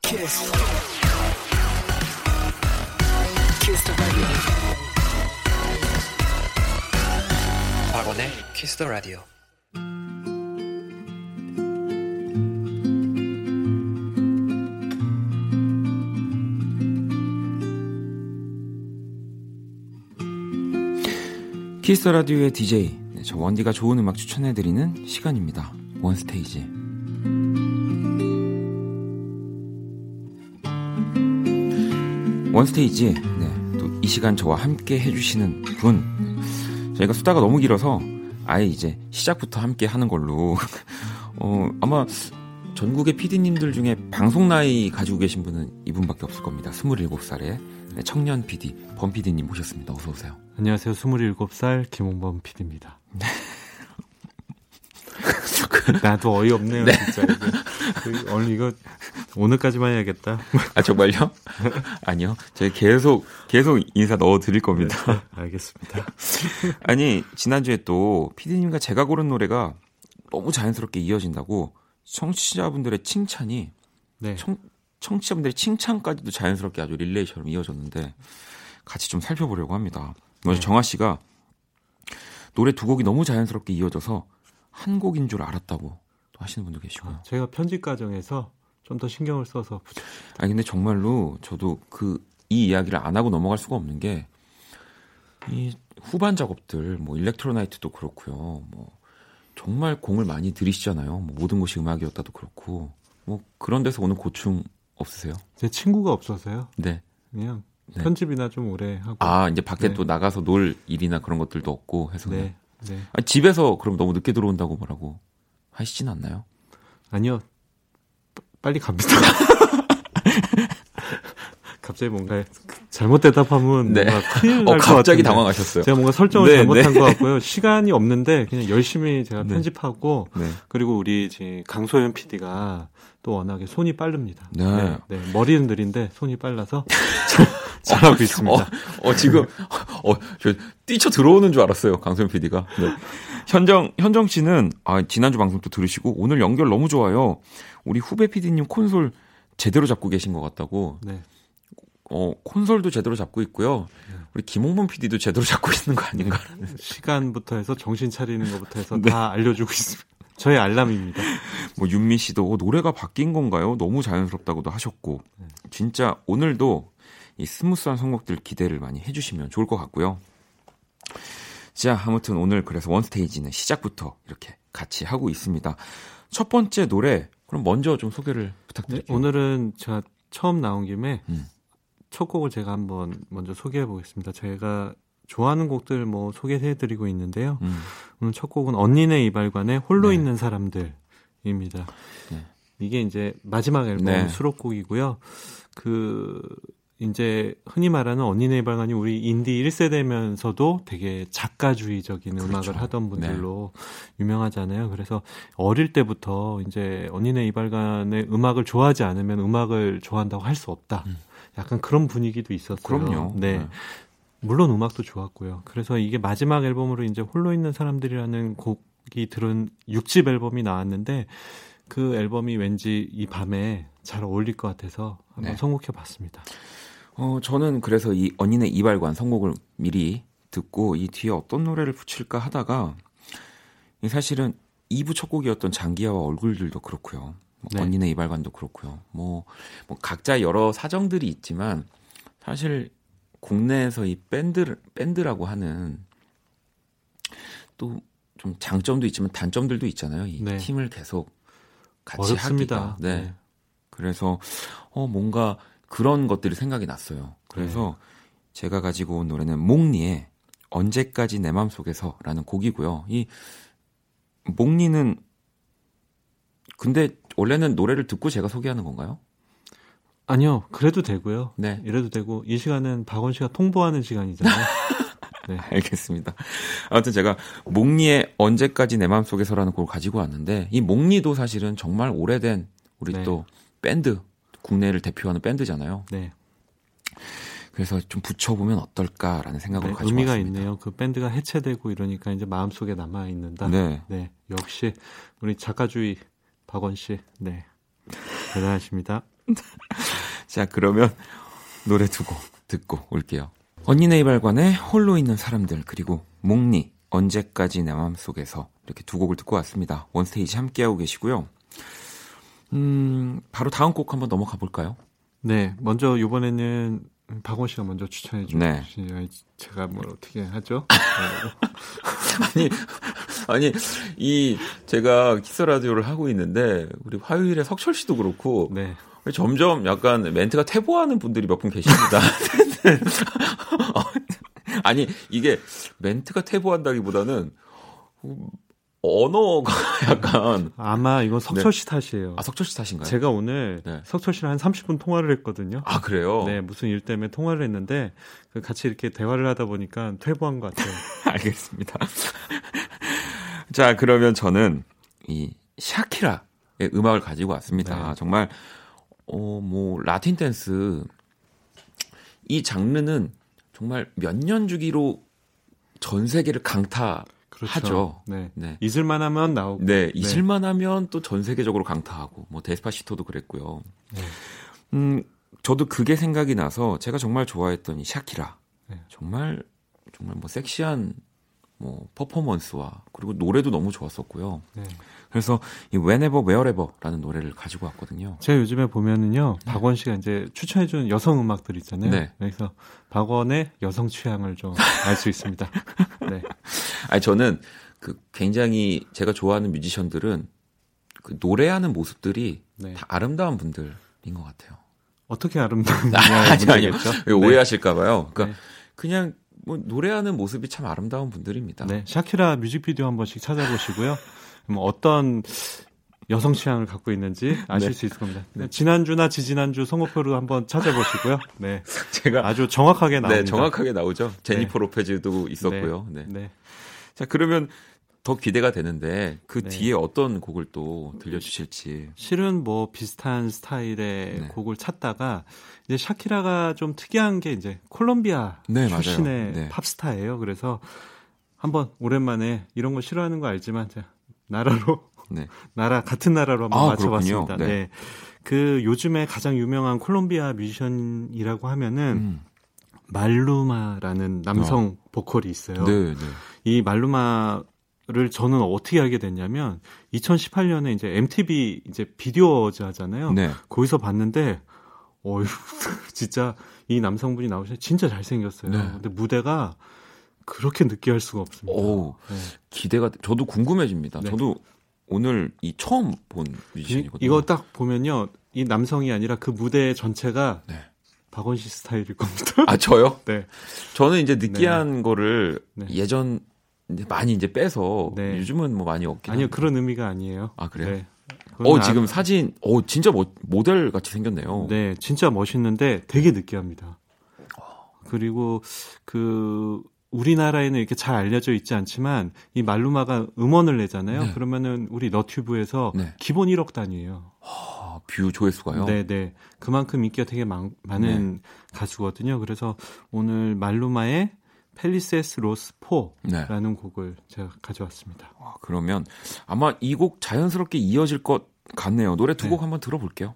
키스. 박원의 키스 더 라디오. 키스 라디오의 DJ 네, 저 원디가 좋은 음악 추천해드리는 시간입니다. 원스테이지. 원스테이지. 네, 또 이 시간 저와 함께 해주시는 분. 저희가 수다가 너무 길어서 아예 이제 시작부터 함께 하는 걸로. 어, 아마 전국의 PD님들 중에 방송 나이 가지고 계신 분은 이분밖에 없을 겁니다. 27살에. 네, 청년 PD, 범 PD님 모셨습니다. 어서 오세요. 안녕하세요. 27살 김홍범 PD입니다. 네. 나도 어이없네요, 네. 진짜. 이거. 오늘 이거 오늘까지만 해야겠다. 아 정말요? 아니요. 저희 계속 계속 인사 넣어 드릴 겁니다. 네, 네, 알겠습니다. 아니 지난주에 또 PD님과 제가 고른 노래가 너무 자연스럽게 이어진다고 청취자분들의 칭찬이 네. 청, 청취자분들의 칭찬까지도 자연스럽게 아주 릴레이처럼 이어졌는데 같이 좀 살펴보려고 합니다. 먼저 네. 정아 씨가 노래 두 곡이 너무 자연스럽게 이어져서 한 곡인 줄 알았다고 또 하시는 분도 계시고요. 아, 제가 편집 과정에서 좀 더 신경을 써서 아니 근데 정말로 저도 그 이 이야기를 안 하고 넘어갈 수가 없는 게 이 후반 작업들 뭐 일렉트로나이트도 그렇고요. 뭐 정말 공을 많이 들이시잖아요. 뭐 모든 것이 음악이었다도 그렇고 뭐 그런 데서 오는 고충 없으세요? 제 친구가 없어서요. 네. 그냥 네. 편집이나 좀 오래 하고. 아 이제 밖에 네. 또 나가서 놀 일이나 그런 것들도 없고 해서. 네. 네. 아니, 집에서 그럼 너무 늦게 들어온다고 뭐라고 하시진 않나요? 아니요. 빨리 갑니다. 갑자기 뭔가 잘못 대답하면 네. 뭔가 큰일 날 어, 갑자기 당황하셨어요. 제가 뭔가 설정을 네, 잘못한 네. 것 같고요. 시간이 없는데 그냥 열심히 제가 네. 편집하고 네. 그리고 우리 이제 강소연 PD가 또 워낙에 손이 빠릅니다. 네. 네, 네. 머리는 느린데 손이 빨라서 잘하고 어, 있습니다. 어, 어, 지금 어, 저 뛰쳐 들어오는 줄 알았어요. 강소연 PD가. 네. 현정 현정 씨는 아, 지난주 방송 도 들으시고 오늘 연결 너무 좋아요. 우리 후배 PD님 콘솔 제대로 잡고 계신 것 같다고. 네. 어, 콘솔도 제대로 잡고 있고요. 우리 김홍범 PD도 제대로 잡고 있는 거 아닌가? 시간부터 해서 정신 차리는 것부터 해서 네. 다 알려주고 있습니다. 저의 알람입니다. 뭐 윤미 씨도 어, 노래가 바뀐 건가요? 너무 자연스럽다고도 하셨고 네. 진짜 오늘도 이 스무스한 선곡들 기대를 많이 해주시면 좋을 것 같고요. 자, 아무튼 오늘 그래서 원스테이지는 시작부터 이렇게 같이 하고 있습니다. 첫 번째 노래 그럼 먼저 좀 소개를 부탁드릴게요. 네, 오늘은 제가 처음 나온 김에 음. 첫 곡을 제가 한번 먼저 소개해 보겠습니다. 제가 좋아하는 곡들 뭐 소개해 드리고 있는데요. 음. 오늘 첫 곡은 언니네 이발관의 홀로 네. 있는 사람들입니다. 네. 이게 이제 마지막 앨범 네. 수록곡이고요. 그 이제 흔히 말하는 언니네 이발관이 우리 인디 1세대면서도 되게 작가주의적인 그렇죠. 음악을 하던 분들로 네. 유명하잖아요. 그래서 어릴 때부터 이제 언니네 이발관의 음악을 좋아하지 않으면 음악을 좋아한다고 할 수 없다. 음. 약간 그런 분위기도 있었어요. 그럼요. 네. 네. 물론 음악도 좋았고요. 그래서 이게 마지막 앨범으로 이제 홀로 있는 사람들이라는 곡이 들은 6집 앨범이 나왔는데 그 앨범이 왠지 이 밤에 잘 어울릴 것 같아서 한번 네. 선곡해 봤습니다. 어, 저는 그래서 이 언니네 이발관 선곡을 미리 듣고 이 뒤에 어떤 노래를 붙일까 하다가 사실은 2부 첫 곡이었던 장기하와 얼굴들도 그렇고요. 뭐 네. 언니네 이발관도 그렇고요. 뭐, 뭐 각자 여러 사정들이 있지만 사실 국내에서 이 밴드 밴드라고 하는 또 좀 장점도 있지만 단점들도 있잖아요. 이 네. 팀을 계속 같이 어렵습니다. 하기가. 네. 네. 그래서 어 뭔가 그런 것들이 생각이 났어요. 그래서 네. 제가 가지고 온 노래는 몽니의 언제까지 내 맘속에서라는 곡이고요. 이 몽니는 근데 원래는 노래를 듣고 제가 소개하는 건가요? 아니요, 그래도 되고요. 네. 이래도 되고 이 시간은 박원 씨가 통보하는 시간이잖아요. 네. 알겠습니다. 아무튼 제가 몽니의 언제까지 내 마음속에서라는 곡을 가지고 왔는데 이 몽니도 사실은 정말 오래된 우리 네. 또 밴드 국내를 대표하는 밴드잖아요. 네. 그래서 좀 붙여보면 어떨까라는 생각을 네, 가지고 의미가 왔습니다. 있네요. 그 밴드가 해체되고 이러니까 이제 마음속에 남아 있는다. 네. 네. 역시 우리 작가주의 박원 씨. 네. 대단하십니다. 자, 그러면 노래 두 곡 듣고 올게요. 언니네 이발관의 홀로 있는 사람들 그리고 몽니 언제까지 내 마음속에서 이렇게 두 곡을 듣고 왔습니다. 원스테이지 함께하고 계시고요. 음, 바로 다음 곡 한번 넘어가 볼까요? 네, 먼저 이번에는 박원 씨가 먼저 추천해 주시죠. 네. 제가 뭘 어떻게 하죠? 아니, 아니 이 제가 키스 라디오를 하고 있는데 우리 화요일에 석철 씨도 그렇고 네. 점점 약간 멘트가 퇴보하는 분들이 몇 분 계십니다. 아니 이게 멘트가 퇴보한다기보다는 언어가 약간 아마 이건 석철 씨 네. 탓이에요. 아 석철 씨 탓인가요? 제가 오늘 네. 석철 씨랑 한 30분 통화를 했거든요. 아 그래요? 네 무슨 일 때문에 통화를 했는데 그 같이 이렇게 대화를 하다 보니까 퇴보한 것 같아요. 알겠습니다. 자 그러면 저는 이 샤키라의 음악을 가지고 왔습니다. 네. 정말 어 뭐 라틴 댄스 이 장르는 정말 몇 년 주기로 전 세계를 강타 그렇죠. 하죠. 네. 네. 잊을만 하면 나오고. 네, 네. 잊을만 하면 또 전 세계적으로 강타하고 뭐 데스파시토도 그랬고요. 네. 음, 저도 그게 생각이 나서 제가 정말 좋아했던 이 샤키라. 네. 정말 정말 뭐 섹시한 뭐 퍼포먼스와 그리고 노래도 너무 좋았었고요. 네. 그래서 이 Whenever Wherever라는 노래를 가지고 왔거든요. 제가 요즘에 보면은요, 네. 박원 씨가 이제 추천해주는 여성 음악들 있잖아요. 네. 그래서 박원의 여성 취향을 좀 알 수 있습니다. 네. 아니 저는 그 굉장히 제가 좋아하는 뮤지션들은 그 노래하는 모습들이 네. 다 아름다운 분들인 것 같아요. 어떻게 아름다운 아니 아니요. 네. 오해하실까봐요. 그러니까 네. 그냥 뭐 노래하는 모습이 참 아름다운 분들입니다. 네, 샤키라 뮤직비디오 한 번씩 찾아보시고요. 뭐 어떤 여성 취향을 갖고 있는지 아실 네. 수 있을 겁니다. 네. 지난주나 지지난주 선거표로 한번 찾아보시고요. 네. 제가 아주 정확하게 네, 나옵니다. 네, 정확하게 나오죠. 제니퍼 네. 로페즈도 있었고요. 네. 네. 자, 그러면 더 기대가 되는데 그 네. 뒤에 어떤 곡을 또 들려주실지. 실은 뭐 비슷한 스타일의 네. 곡을 찾다가 이제 샤키라가 좀 특이한 게 이제 콜롬비아 네, 출신의 네. 팝스타예요. 그래서 한번 오랜만에 이런 거 싫어하는 거 알지만 나라로 네. 나라 같은 나라로 한번 아, 맞춰봤습니다. 네. 네. 그 요즘에 가장 유명한 콜롬비아 뮤지션이라고 하면은 음. 말루마라는 남성 어. 보컬이 있어요. 네, 네. 이 말루마 를 저는 어떻게 알게 됐냐면 2018년에 이제 MTV 이제 비디오즈 하잖아요. 네. 거기서 봤는데 어휴 진짜 이 남성분이 나오셔 진짜 잘생겼어요. 네. 근데 무대가 그렇게 느끼할 수가 없습니다. 오, 네. 기대가 저도 궁금해집니다. 네. 저도 오늘 이 처음 본 뮤지션이거든요. 이거 딱 보면요. 이 남성이 아니라 그 무대 전체가 네. 박원 씨 스타일일 겁니다. 아, 저요? 네. 저는 이제 느끼한 네. 거를 네. 예전 이제 많이 이제 빼서 네. 요즘은 뭐 많이 없긴 아니요, 합니다. 그런 의미가 아니에요. 아, 그래요? 네. 어, 지금 아... 사진, 어, 진짜 모, 모델 같이 생겼네요. 네, 진짜 멋있는데 되게 느끼합니다. 그리고 그 우리나라에는 이렇게 잘 알려져 있지 않지만 이 말루마가 음원을 내잖아요. 네. 그러면은 우리 너튜브에서 네. 기본 1억 단위예요. 하, view 조회수가요? 네, 네. 그만큼 인기가 되게 많, 은 네. 가수거든요. 그래서 오늘 말루마의 Felices los 4라는 네. 곡을 제가 가져왔습니다. 와, 그러면 아마 이 곡 자연스럽게 이어질 것 같네요. 노래 두곡 네. 한번 들어볼게요.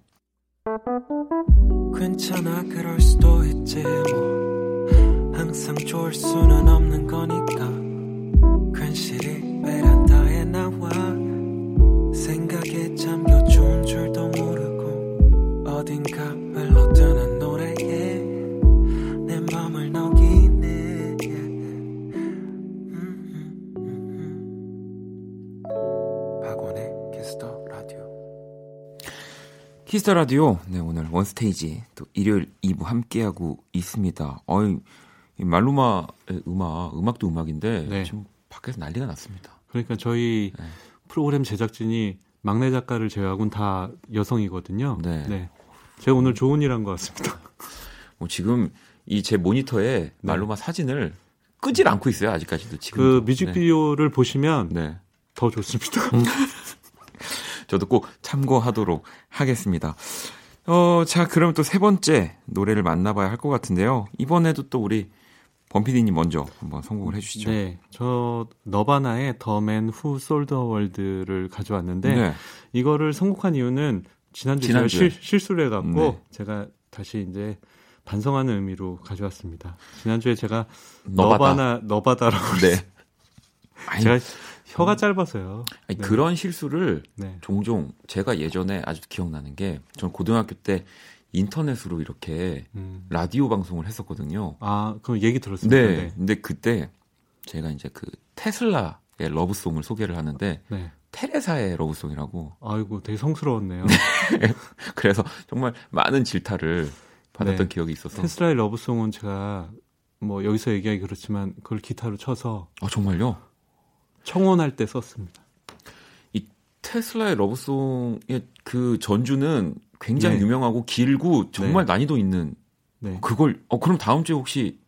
괜찮아 그럴 수도 있지 뭐. 항상 좋을 수는 없는 거니까 괜시리 베란다에 나와 생각에 잠겨 박원의 키스 더 라디오 키스 더 라디오 네 오늘 원스테이지 또 일요일 2부 함께하고 있습니다. 어이 말루마의 음악 음악도 음악인데 네. 지금 밖에서 난리가 났습니다. 그러니까 저희 네. 프로그램 제작진이 막내 작가를 제외하고는 다 여성이거든요. 네. 네. 제가 오늘 좋은 일 한 것 같습니다. 뭐 지금 이 제 모니터에 네. 말루마 사진을 끄질 않고 있어요 아직까지도 지금. 그 뮤직비디오를 보시면 네. 더 좋습니다. 저도 꼭 참고하도록 하겠습니다. 어, 자, 그럼 또 세 번째 노래를 만나봐야 할 것 같은데요. 이번에도 또 우리 범피디님 먼저 한번 성공을 해주시죠. 네, 저 너바나의 더맨후 솔더 월드를 가져왔는데 네. 이거를 선곡한 이유는 지난주에, 지난주에. 제가 실, 수를 해갖고 네. 제가 다시 이제 반성하는 의미로 가져왔습니다. 지난주에 제가 너바다. 너바나 너바다라고 네. 제가 혀가 음. 짧아서요. 아니, 네. 그런 실수를 네. 종종 제가 예전에 아주 기억나는 게 저는 고등학교 때 인터넷으로 이렇게 음. 라디오 방송을 했었거든요. 아, 그럼 얘기 들었습니다. 네. 네. 근데 그때 제가 이제 그 테슬라의 Love Song을 소개를 하는데 네. 테레사의 Love Song이라고. 아이고, 되게 성스러웠네요. 그래서 정말 많은 질타를 받았던 네. 기억이 있어서. 테슬라의 러브송은 제가 뭐 여기서 얘기하기 그렇지만 그걸 기타로 쳐서. 아 정말요? 청혼할 때 썼습니다. 이 테슬라의 러브송의 그 전주는 굉장히 네. 유명하고 길고 정말 네. 난이도 있는 네. 그걸 어 그럼 다음 주에 혹시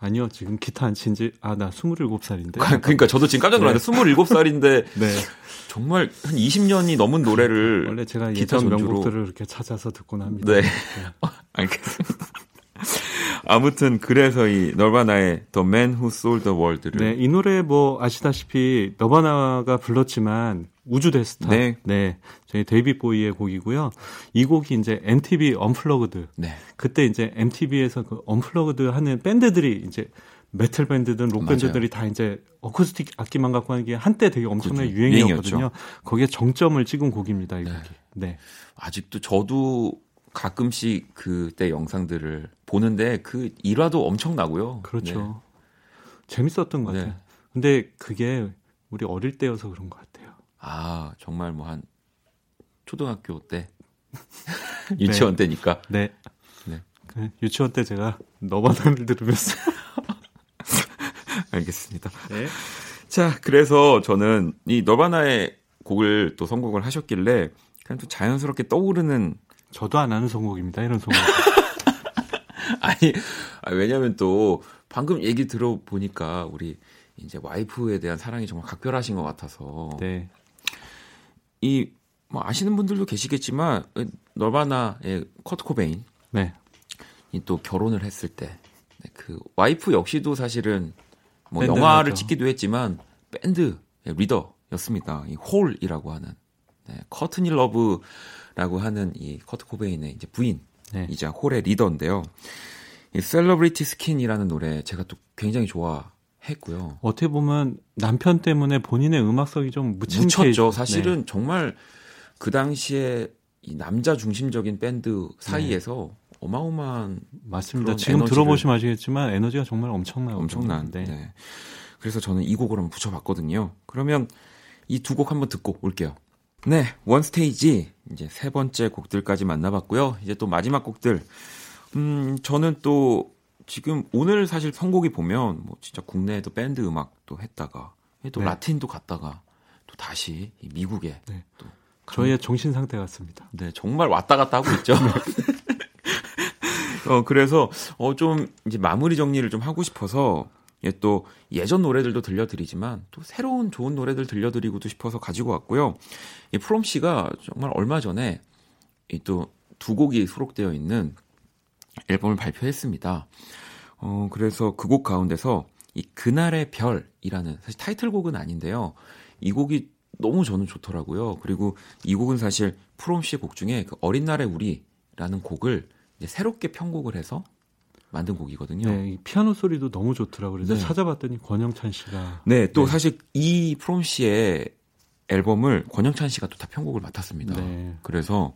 아니요 지금 기타 안 친지 아 나 27살인데 그러니까 저도 지금 깜짝 놀랐는데 네. 27살인데 네. 정말 한 20년이 넘은 노래를 원래 제가 기타. 명곡들을 이렇게 찾아서 듣곤 합니다. 네, 네. 알겠습니다. 아무튼 그래서 이 너바나의 The Man Who Sold the World를 네, 이 노래 뭐 아시다시피 너바나가 불렀지만 우주 대스타 네. 네. 저희 데이빗 보위의 곡이고요. 이 곡이 이제 MTV Unplugged. 네. 그때 이제 MTV에서 그 unplugged 하는 밴드들이 이제 메탈 밴드든 록 밴드들이 다 이제 어쿠스틱 악기만 갖고 하는 게 한때 되게 엄청난 그렇죠. 유행이었거든요. 유행이었죠. 거기에 정점을 찍은 곡입니다, 이 네. 곡이. 네. 아직도 저도 가끔씩 그때 영상들을 보는데 그 일화도 엄청나고요. 그렇죠. 네. 재밌었던 것 같아요. 네. 근데 그게 우리 어릴 때여서 그런 것 같아요. 아 정말 뭐 한 초등학교 때 유치원 네. 때니까. 네. 네. 그 유치원 때 제가 너바나를 들으면서 알겠습니다. 네. 자 그래서 저는 이 너바나의 곡을 또 선곡을 하셨길래 그냥 또 자연스럽게 떠오르는 저도 안 하는 선곡입니다. 이런 선곡. 아니, 아니 왜냐면 또 방금 얘기 들어보니까 우리 이제 와이프에 대한 사랑이 정말 각별하신 것 같아서. 네. 이, 뭐 아시는 분들도 계시겠지만, 너바나의 커트 코베인. 네. 이또 결혼을 했을 때. 네, 그 와이프 역시도 사실은 뭐 영화를 하죠. 찍기도 했지만 밴드 리더였습니다. 이 홀이라고 하는. 네, 커트니 러브 라고 하는 이 커트 코베인의 이제 부인 네. 이자 홀의 리더인데요. 이 Celebrity Skin이라는 노래 제가 또 굉장히 좋아했고요. 어떻게 보면 남편 때문에 본인의 음악성이 좀 묻혔죠. 사실은 네. 정말 그 당시에 이 남자 중심적인 밴드 사이에서 네. 어마어마한 맞습니다. 지금 들어보시면 아시겠지만 에너지가 정말 엄청나요. 엄청난. 네. 네. 그래서 저는 이 곡을 한번 붙여봤거든요. 그러면 이 두 곡 한번 듣고 올게요. 네, 원 스테이지 이제 세 번째 곡들까지 만나봤고요. 이제 또 마지막 곡들. 음, 저는 또 지금 오늘 사실 선곡이 보면 뭐 진짜 국내에도 밴드 음악도 했다가 또 네. 라틴도 갔다가 또 다시 미국에 네. 또 저희의 정신 상태 같습니다. 네, 정말 왔다 갔다 하고 있죠. 어, 그래서 어, 좀 이제 마무리 정리를 좀 하고 싶어서 예, 또 예전 노래들도 들려드리지만 또 새로운 좋은 노래들 들려드리고도 싶어서 가지고 왔고요. 이 프롬 씨가 정말 얼마 전에 또 두 곡이 수록되어 있는 앨범을 발표했습니다. 어, 그래서 그 곡 가운데서 이 그날의 별이라는 사실 타이틀곡은 아닌데요. 이 곡이 너무 저는 좋더라고요. 그리고 이 곡은 사실 프롬 씨의 곡 중에 그 어린 날의 우리라는 곡을 새롭게 편곡을 해서 만든 곡이거든요. 네, 피아노 소리도 너무 좋더라고요. 그래서 네. 찾아봤더니 권영찬 씨가 네, 또 네. 사실 이 프롬 씨의 앨범을 권영찬 씨가 또 다 편곡을 맡았습니다. 네. 그래서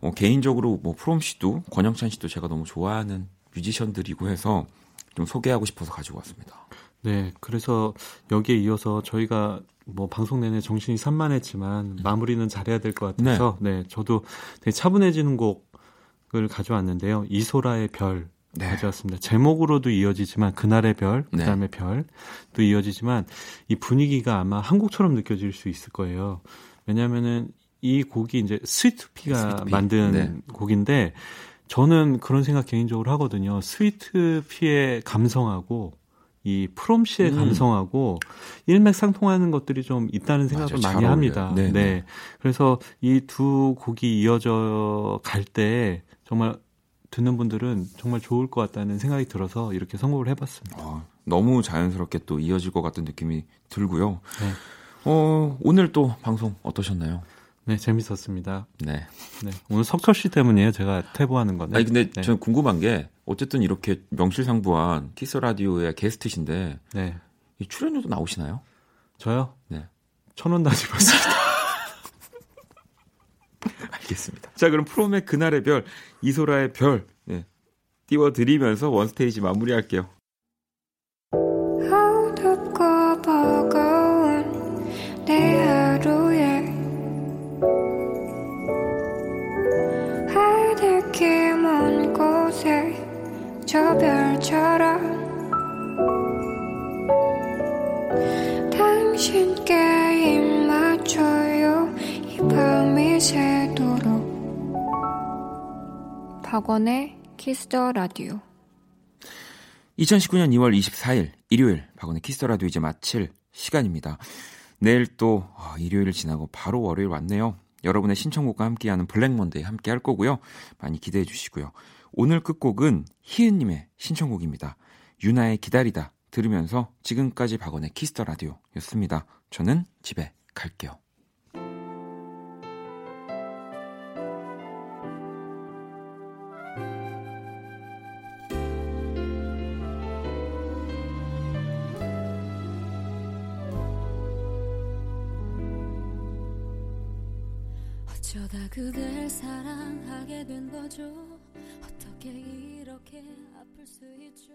어, 개인적으로 뭐 프롬 씨도 권영찬 씨도 제가 너무 좋아하는 뮤지션들이고 해서 좀 소개하고 싶어서 가지고 왔습니다. 네, 그래서 여기에 이어서 저희가 뭐 방송 내내 정신이 산만했지만 마무리는 잘해야 될 것 같아서 네. 네, 저도 되게 차분해지는 곡을 가져왔는데요. 이소라의 별 네. 가져왔습니다. 제목으로도 이어지지만 그날의 별, 네. 그다음에 네. 별도 이어지지만 이 분위기가 아마 한국처럼 느껴질 수 있을 거예요. 왜냐하면은 이 곡이 이제 스위트피가 스위트피. 만든 네. 곡인데 저는 그런 생각 개인적으로 하거든요. 스위트피의 감성하고 이 프롬 씨의 음. 감성하고 일맥상통하는 것들이 좀 있다는 생각을 맞아요. 많이 합니다. 네, 네. 네. 그래서 이 두 곡이 이어져 갈 때 정말 듣는 분들은 정말 좋을 것 같다는 생각이 들어서 이렇게 선곡을 해봤습니다. 어, 너무 자연스럽게 또 이어질 것 같은 느낌이 들고요. 네. 어, 오늘 또 방송 어떠셨나요? 네, 재밌었습니다. 네. 네. 오늘 석철 씨 때문이에요. 제가 퇴보하는 건데. 아니, 근데 네. 저는 궁금한 게, 어쨌든 이렇게 명실상부한 키스 라디오의 게스트신데, 네. 이 출연료도 나오시나요? 저요? 네. 천원 다시 받습니다. 알겠습니다. 자, 그럼 프롬의 그날의 별, 이소라의 별, 네. 띄워드리면서 원스테이지 마무리할게요. 박원의 Kiss the Radio 2019년 2월 24일 일요일 박원의 Kiss the Radio 이제 마칠 시간입니다. 내일 또 어, 일요일을 지나고 바로 월요일 왔네요. 여러분의 신청곡과 함께하는 Black Monday 함께 할 거고요. 많이 기대해 주시고요. 오늘 끝곡은 희은님의 신청곡입니다. 윤하의 기다리다 들으면서 지금까지 박원의 Kiss the Radio였습니다. 저는 집에 갈게요. 된 거죠. 어떻게 이렇게 아플 수 있죠